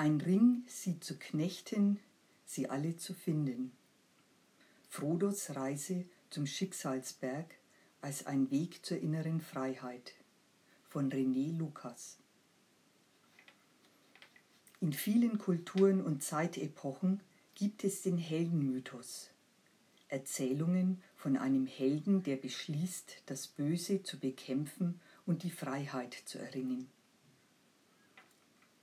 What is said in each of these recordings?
Ein Ring, sie zu knechten, sie alle zu finden. Frodos Reise zum Schicksalsberg als ein Weg zur inneren Freiheit von René Lukas. In vielen Kulturen und Zeitepochen gibt es den Heldenmythos. Erzählungen von einem Helden, der beschließt, das Böse zu bekämpfen und die Freiheit zu erringen.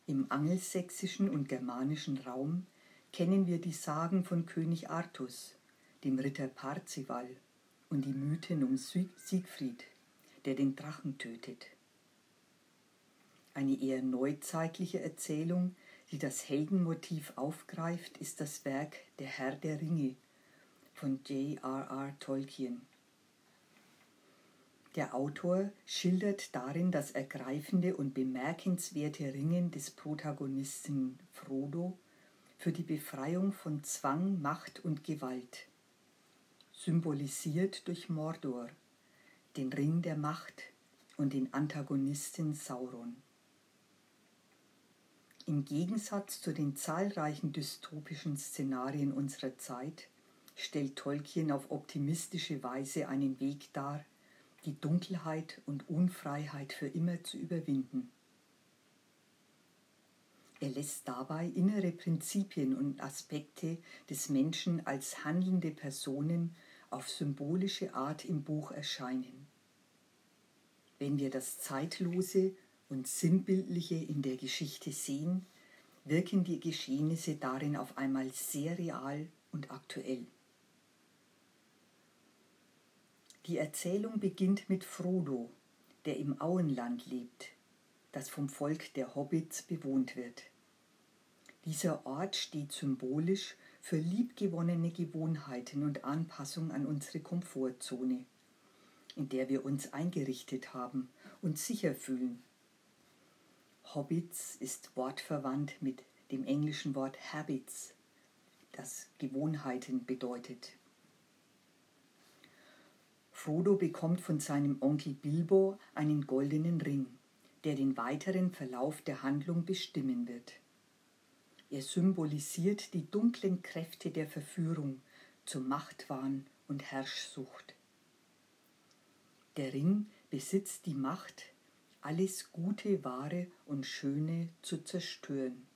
Im angelsächsischen und germanischen Raum kennen wir die Sagen von König Artus, dem Ritter Parzival und die Mythen um Siegfried, der den Drachen tötet. Eine eher neuzeitliche Erzählung die das Heldenmotiv aufgreift, ist das Werk Der Herr der Ringe von J.R.R. Tolkien. Der Autor schildert darin das ergreifende und bemerkenswerte Ringen des Protagonisten Frodo für die Befreiung von Zwang, Macht und Gewalt, symbolisiert durch Mordor, den Ring der Macht und den Antagonisten Sauron. Im Gegensatz zu den zahlreichen dystopischen Szenarien unserer Zeit stellt Tolkien auf optimistische Weise einen Weg dar, die Dunkelheit und Unfreiheit für immer zu überwinden. Er lässt dabei innere Prinzipien und Aspekte des Menschen als handelnde Personen auf symbolische Art im Buch erscheinen. Wenn wir das Zeitlose und Sinnbildliche in der Geschichte sehen, wirken die Geschehnisse darin auf einmal sehr real und aktuell. Die Erzählung beginnt mit Frodo, der im Auenland lebt, das vom Volk der Hobbits bewohnt wird. Dieser Ort steht symbolisch für liebgewonnene Gewohnheiten und Anpassung an unsere Komfortzone, in der wir uns eingerichtet haben und sicher fühlen Hobbits ist wortverwandt mit dem englischen Wort Habits, das Gewohnheiten bedeutet. Frodo bekommt von seinem Onkel Bilbo einen goldenen Ring, der den weiteren Verlauf der Handlung bestimmen wird. Er symbolisiert die dunklen Kräfte der Verführung zum Machtwahn und Herrschsucht. Der Ring besitzt die Macht, alles Gute, Wahre und Schöne zu zerstören.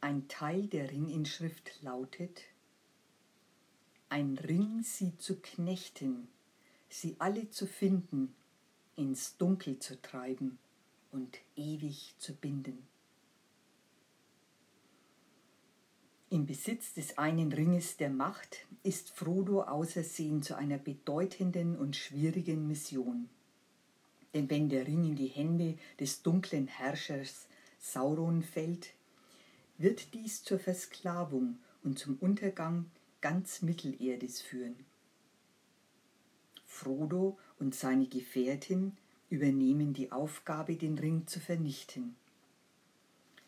Ein Teil der Ringinschrift lautet, ein Ring sie zu knechten, sie alle zu finden, ins Dunkel zu treiben und ewig zu binden. Im Besitz des einen Ringes der Macht ist Frodo ausersehen zu einer bedeutenden und schwierigen Mission. Denn wenn der Ring in die Hände des dunklen Herrschers Sauron fällt, wird dies zur Versklavung und zum Untergang ganz Mittelerdes führen. Frodo und seine Gefährtin übernehmen die Aufgabe, den Ring zu vernichten.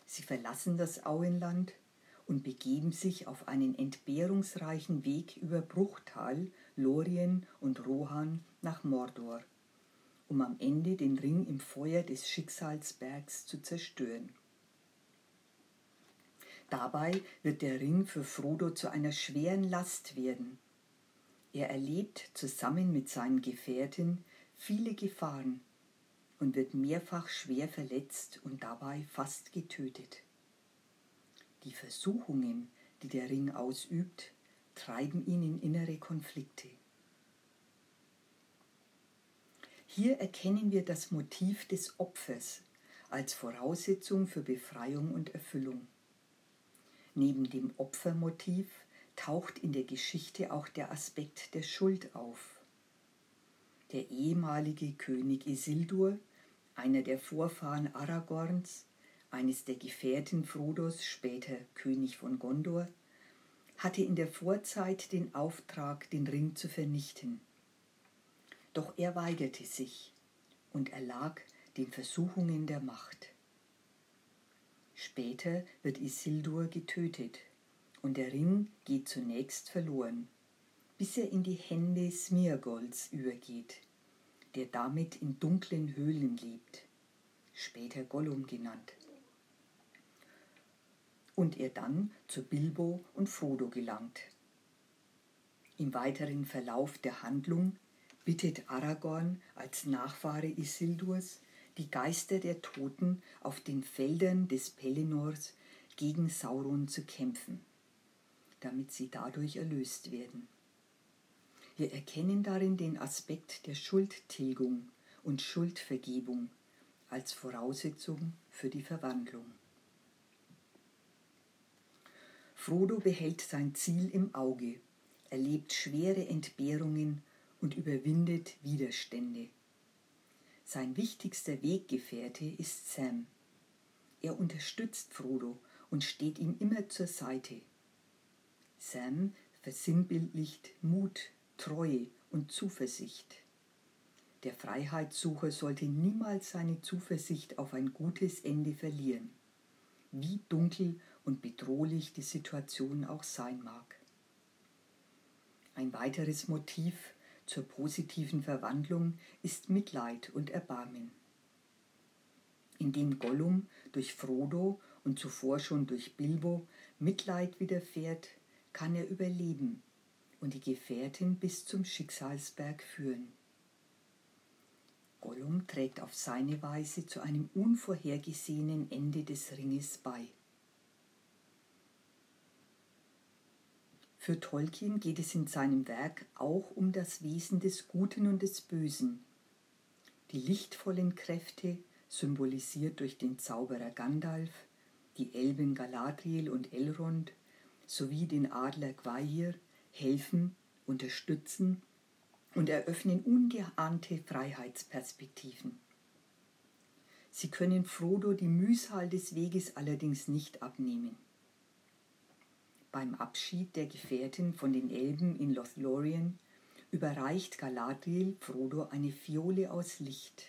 Sie verlassen das Auenland und begeben sich auf einen entbehrungsreichen Weg über Bruchtal, Lorien und Rohan nach Mordor um am Ende den Ring im Feuer des Schicksalsbergs zu zerstören. Dabei wird der Ring für Frodo zu einer schweren Last werden. Er erlebt zusammen mit seinen Gefährten viele Gefahren und wird mehrfach schwer verletzt und dabei fast getötet. Die Versuchungen, die der Ring ausübt, treiben ihn in innere Konflikte. Hier erkennen wir das Motiv des Opfers als Voraussetzung für Befreiung und Erfüllung. Neben dem Opfermotiv taucht in der Geschichte auch der Aspekt der Schuld auf. Der ehemalige König Isildur, einer der Vorfahren Aragorns, eines der Gefährten Frodos, später König von Gondor, hatte in der Vorzeit den Auftrag, den Ring zu vernichten. Doch er weigerte sich und erlag den Versuchungen der Macht. Später wird Isildur getötet und der Ring geht zunächst verloren, bis er in die Hände Smirgolds übergeht, der damit in dunklen Höhlen lebt, später Gollum genannt. und er dann zu Bilbo und Frodo gelangt. Im weiteren Verlauf der Handlung bittet Aragorn als Nachfahre Isildurs die Geister der Toten auf den Feldern des Pelennors gegen Sauron zu kämpfen, damit sie dadurch erlöst werden. Wir erkennen darin den Aspekt der Schuldtilgung und Schuldvergebung als Voraussetzung für die Verwandlung. Frodo behält sein Ziel im Auge, erlebt schwere Entbehrungen und überwindet Widerstände. Sein wichtigster Weggefährte ist Sam. Er unterstützt Frodo und steht ihm immer zur Seite. Sam versinnbildlicht Mut, Treue und Zuversicht. Der Freiheitssucher sollte niemals seine Zuversicht auf ein gutes Ende verlieren, wie dunkel und bedrohlich die Situation auch sein mag. Ein weiteres Motiv zur positiven Verwandlung ist Mitleid und Erbarmen. Indem Gollum durch Frodo und zuvor schon durch Bilbo Mitleid widerfährt, kann er überleben und die Gefährtin bis zum Schicksalsberg führen. Gollum trägt auf seine Weise zu einem unvorhergesehenen Ende des Ringes bei. Für Tolkien geht es in seinem Werk auch um das Wesen des Guten und des Bösen. Die lichtvollen Kräfte, symbolisiert durch den Zauberer Gandalf, die Elben Galadriel und Elrond sowie den Adler Gwaihir, helfen, unterstützen und eröffnen ungeahnte Freiheitsperspektiven. Sie können Frodo die Mühsal des Weges allerdings nicht abnehmen. Beim Abschied der Gefährten von den Elben in Lothlorien überreicht Galadriel Frodo eine Fiole aus Licht.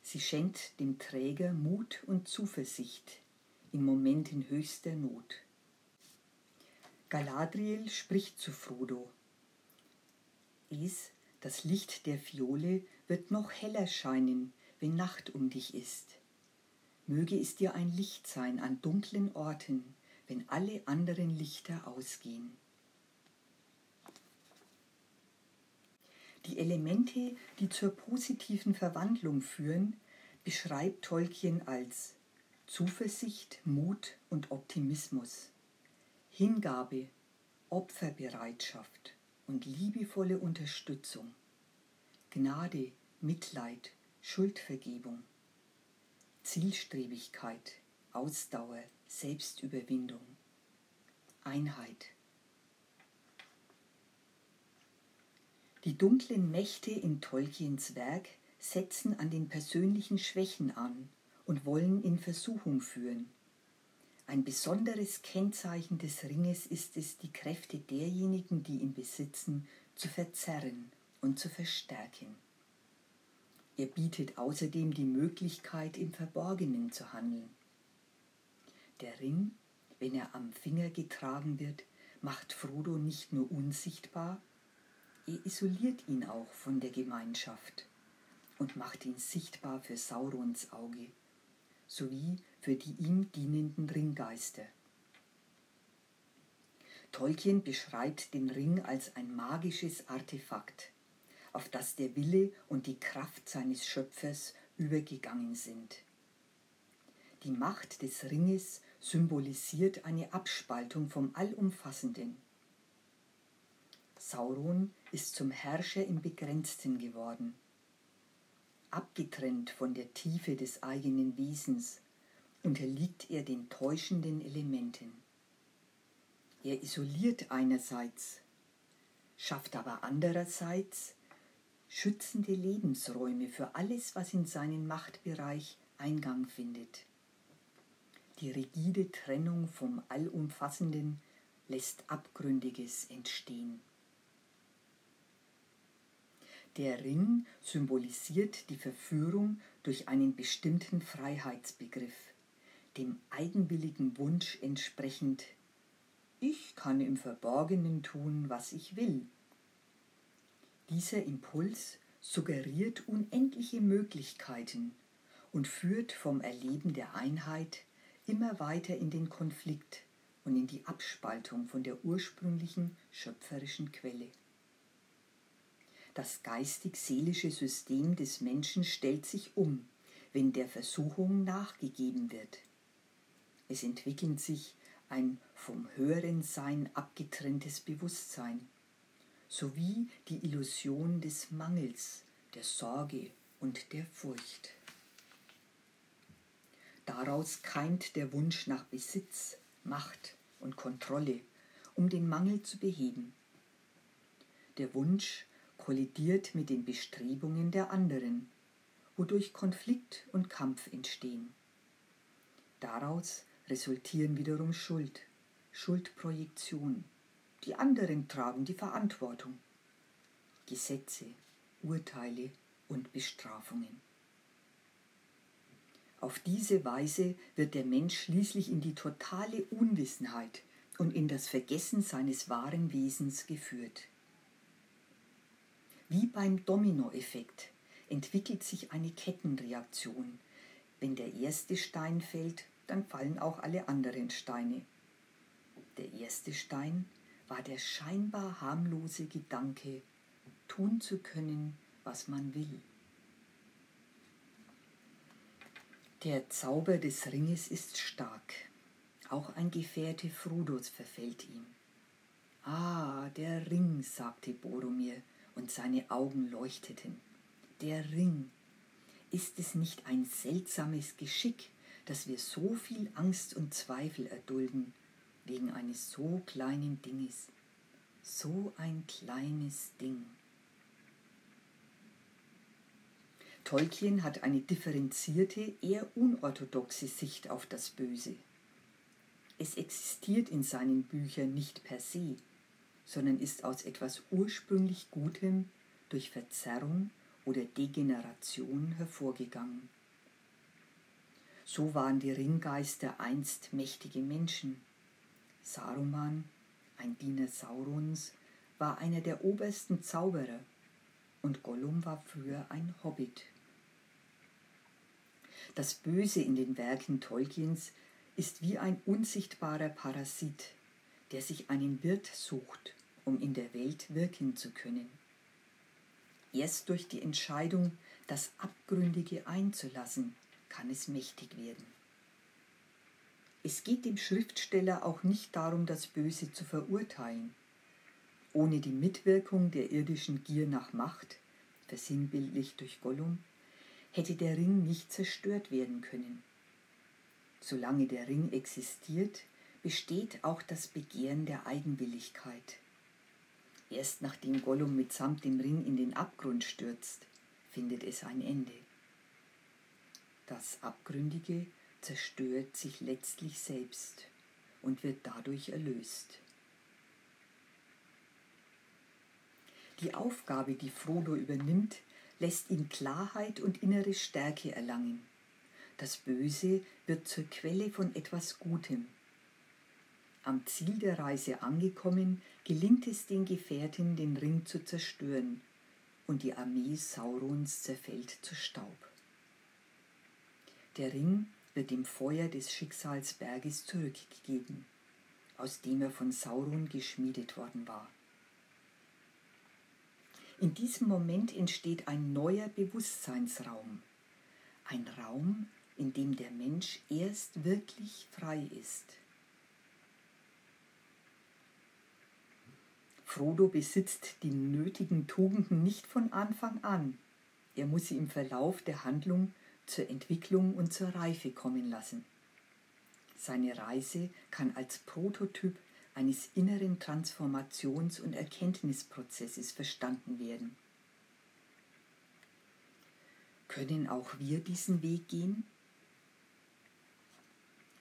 Sie schenkt dem Träger Mut und Zuversicht in Momenten höchster Not. Galadriel spricht zu Frodo. Es, das Licht der Fiole, wird noch heller scheinen, wenn Nacht um dich ist. Möge es dir ein Licht sein an dunklen Orten, wenn alle anderen Lichter ausgehen. Die Elemente, die zur positiven Verwandlung führen, beschreibt Tolkien als Zuversicht, Mut und Optimismus, Hingabe, Opferbereitschaft und liebevolle Unterstützung, Gnade, Mitleid, Schuldvergebung, Zielstrebigkeit, Ausdauer, Selbstüberwindung, Einheit. Die dunklen Mächte in Tolkiens Werk setzen an den persönlichen Schwächen an und wollen in Versuchung führen. Ein besonderes Kennzeichen des Ringes ist es, die Kräfte derjenigen, die ihn besitzen, zu verzerren und zu verstärken. Er bietet außerdem die Möglichkeit, im Verborgenen zu handeln. Der Ring, wenn er am Finger getragen wird, macht Frodo nicht nur unsichtbar, er isoliert ihn auch von der Gemeinschaft und macht ihn sichtbar für Saurons Auge sowie für die ihm dienenden Ringgeister. Tolkien beschreibt den Ring als ein magisches Artefakt, auf das der Wille und die Kraft seines Schöpfers übergegangen sind. Die Macht des Ringes symbolisiert eine Abspaltung vom Allumfassenden. Sauron ist zum Herrscher im Begrenzten geworden. Abgetrennt von der Tiefe des eigenen Wesens unterliegt er den täuschenden Elementen. Er isoliert einerseits, schafft aber andererseits schützende Lebensräume für alles, was in seinen Machtbereich Eingang findet. Die rigide Trennung vom Allumfassenden lässt Abgründiges entstehen. Der Ring symbolisiert die Verführung durch einen bestimmten Freiheitsbegriff, dem eigenwilligen Wunsch entsprechend, ich kann im Verborgenen tun, was ich will. Dieser Impuls suggeriert unendliche Möglichkeiten und führt vom Erleben der Einheit immer weiter in den Konflikt und in die Abspaltung von der ursprünglichen schöpferischen Quelle. Das geistig-seelische System des Menschen stellt sich um, wenn der Versuchung nachgegeben wird. Es entwickelt sich ein vom höheren Sein abgetrenntes Bewusstsein, sowie die Illusion des Mangels, der Sorge und der Furcht. Daraus keimt der Wunsch nach Besitz, Macht und Kontrolle, um den Mangel zu beheben. Der Wunsch kollidiert mit den Bestrebungen der anderen, wodurch Konflikt und Kampf entstehen. Daraus resultieren wiederum Schuld, Schuldprojektion. Die anderen tragen die Verantwortung. Gesetze, Urteile und Bestrafungen. Auf diese Weise wird der Mensch schließlich in die totale Unwissenheit und in das Vergessen seines wahren Wesens geführt. Wie beim Dominoeffekt entwickelt sich eine Kettenreaktion. Wenn der erste Stein fällt, dann fallen auch alle anderen Steine. Der erste Stein war der scheinbar harmlose Gedanke, tun zu können, was man will. Der Zauber des Ringes ist stark. Auch ein Gefährte Frodos verfällt ihm. Ah, der Ring, sagte Boromir, und seine Augen leuchteten. Der Ring. Ist es nicht ein seltsames Geschick, dass wir so viel Angst und Zweifel erdulden wegen eines so kleinen Dinges? So ein kleines Ding. Tolkien hat eine differenzierte, eher unorthodoxe Sicht auf das Böse. Es existiert in seinen Büchern nicht per se, sondern ist aus etwas ursprünglich Gutem durch Verzerrung oder Degeneration hervorgegangen. So waren die Ringgeister einst mächtige Menschen. Saruman, ein Diener Saurons, war einer der obersten Zauberer und Gollum war früher ein Hobbit. Das Böse in den Werken Tolkiens ist wie ein unsichtbarer Parasit, der sich einen Wirt sucht, um in der Welt wirken zu können. Erst durch die Entscheidung, das Abgründige einzulassen, kann es mächtig werden. Es geht dem Schriftsteller auch nicht darum, das Böse zu verurteilen. Ohne die Mitwirkung der irdischen Gier nach Macht, versinnbildlich durch Gollum, hätte der Ring nicht zerstört werden können. Solange der Ring existiert, besteht auch das Begehren der Eigenwilligkeit. Erst nachdem Gollum mitsamt dem Ring in den Abgrund stürzt, findet es ein Ende. Das Abgründige zerstört sich letztlich selbst und wird dadurch erlöst. Die Aufgabe, die Frodo übernimmt, lässt ihn Klarheit und innere Stärke erlangen. Das Böse wird zur Quelle von etwas Gutem. Am Ziel der Reise angekommen, gelingt es den Gefährten, den Ring zu zerstören, und die Armee Saurons zerfällt zu Staub. Der Ring wird dem Feuer des Schicksalsberges zurückgegeben, aus dem er von Sauron geschmiedet worden war. In diesem Moment entsteht ein neuer Bewusstseinsraum. Ein Raum, in dem der Mensch erst wirklich frei ist. Frodo besitzt die nötigen Tugenden nicht von Anfang an. Er muss sie im Verlauf der Handlung zur Entwicklung und zur Reife kommen lassen. Seine Reise kann als Prototyp eines inneren Transformations- und Erkenntnisprozesses verstanden werden. Können auch wir diesen Weg gehen?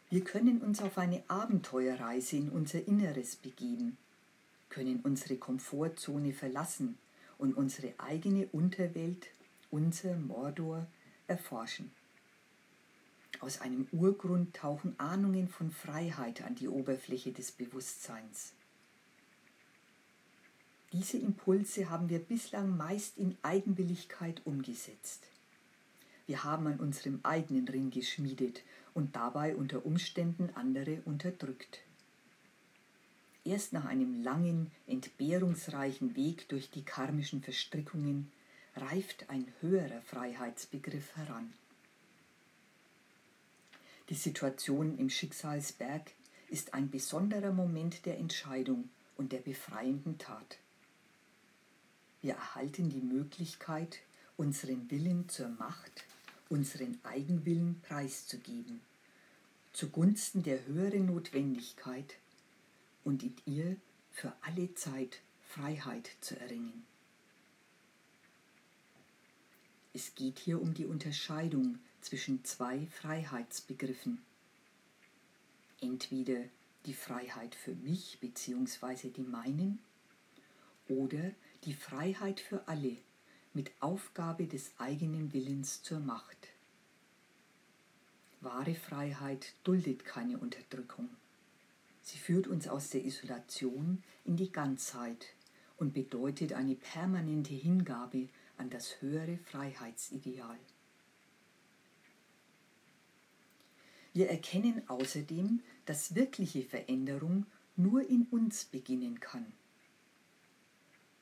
Wir können uns auf eine Abenteuerreise in unser Inneres begeben, können unsere Komfortzone verlassen und unsere eigene Unterwelt, unser Mordor, erforschen. Aus einem Urgrund tauchen Ahnungen von Freiheit an die Oberfläche des Bewusstseins. Diese Impulse haben wir bislang meist in Eigenwilligkeit umgesetzt. Wir haben an unserem eigenen Ring geschmiedet und dabei unter Umständen andere unterdrückt. Erst nach einem langen, entbehrungsreichen Weg durch die karmischen Verstrickungen reift ein höherer Freiheitsbegriff heran. Die Situation im Schicksalsberg ist ein besonderer Moment der Entscheidung und der befreienden Tat. Wir erhalten die Möglichkeit, unseren Willen zur Macht, unseren Eigenwillen preiszugeben, zugunsten der höheren Notwendigkeit und in ihr für alle Zeit Freiheit zu erringen. Es geht hier um die Unterscheidung zwischen zwei Freiheitsbegriffen. Entweder die Freiheit für mich bzw. die meinen oder die Freiheit für alle mit Aufgabe des eigenen Willens zur Macht. Wahre Freiheit duldet keine Unterdrückung. Sie führt uns aus der Isolation in die Ganzheit und bedeutet eine permanente Hingabe an das höhere Freiheitsideal. Wir erkennen außerdem, dass wirkliche Veränderung nur in uns beginnen kann.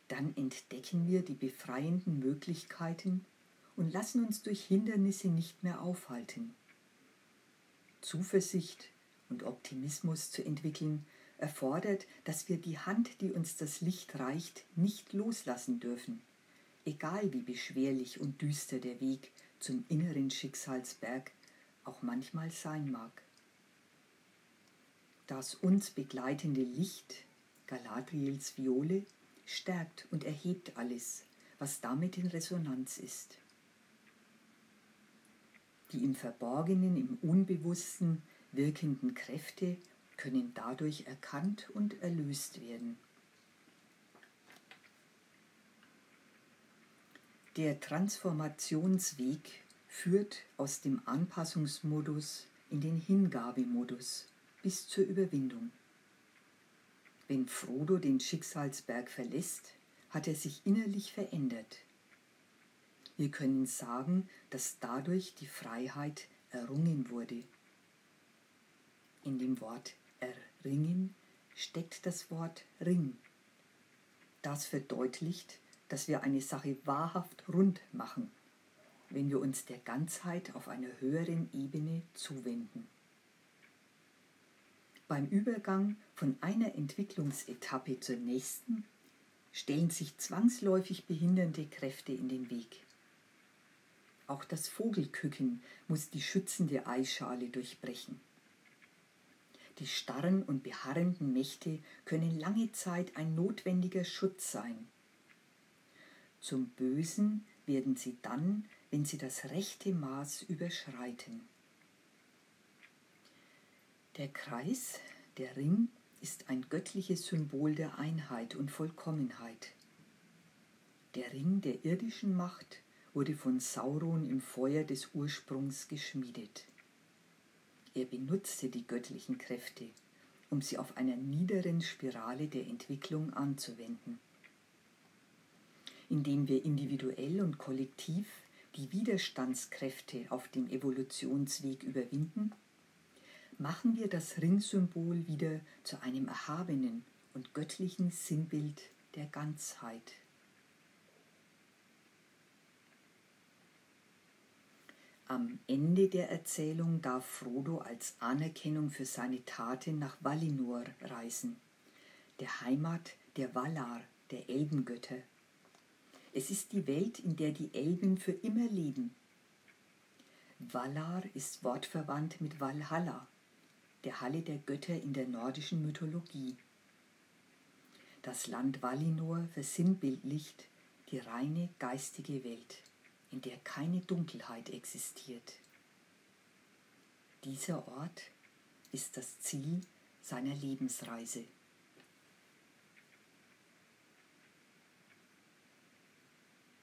Dann entdecken wir die befreienden Möglichkeiten und lassen uns durch Hindernisse nicht mehr aufhalten. Zuversicht und Optimismus zu entwickeln erfordert, dass wir die Hand, die uns das Licht reicht, nicht loslassen dürfen, egal wie beschwerlich und düster der Weg zum inneren Schicksalsberg auch manchmal sein mag. Das uns begleitende Licht, Galadriels Viole, stärkt und erhebt alles, was damit in Resonanz ist. Die im Verborgenen, im Unbewussten wirkenden Kräfte können dadurch erkannt und erlöst werden. Der Transformationsweg führt aus dem Anpassungsmodus in den Hingabemodus bis zur Überwindung. Wenn Frodo den Schicksalsberg verlässt, hat er sich innerlich verändert. Wir können sagen, dass dadurch die Freiheit errungen wurde. In dem Wort erringen steckt das Wort Ring. Das verdeutlicht, dass wir eine Sache wahrhaft rund machen wenn wir uns der Ganzheit auf einer höheren Ebene zuwenden. Beim Übergang von einer Entwicklungsetappe zur nächsten stellen sich zwangsläufig behindernde Kräfte in den Weg. Auch das Vogelküken muss die schützende Eisschale durchbrechen. Die starren und beharrenden Mächte können lange Zeit ein notwendiger Schutz sein. Zum Bösen werden sie dann, wenn sie das rechte Maß überschreiten. Der Kreis, der Ring, ist ein göttliches Symbol der Einheit und Vollkommenheit. Der Ring der irdischen Macht wurde von Sauron im Feuer des Ursprungs geschmiedet. Er benutzte die göttlichen Kräfte, um sie auf einer niederen Spirale der Entwicklung anzuwenden. Indem wir individuell und kollektiv die Widerstandskräfte auf dem Evolutionsweg überwinden, machen wir das Ringsymbol wieder zu einem erhabenen und göttlichen Sinnbild der Ganzheit. Am Ende der Erzählung darf Frodo als Anerkennung für seine Taten nach Valinor reisen, der Heimat der Valar, der Elbengötter, es ist die Welt, in der die Elben für immer leben. Valar ist wortverwandt mit Valhalla, der Halle der Götter in der nordischen Mythologie. Das Land Valinor versinnbildlicht die reine geistige Welt, in der keine Dunkelheit existiert. Dieser Ort ist das Ziel seiner Lebensreise.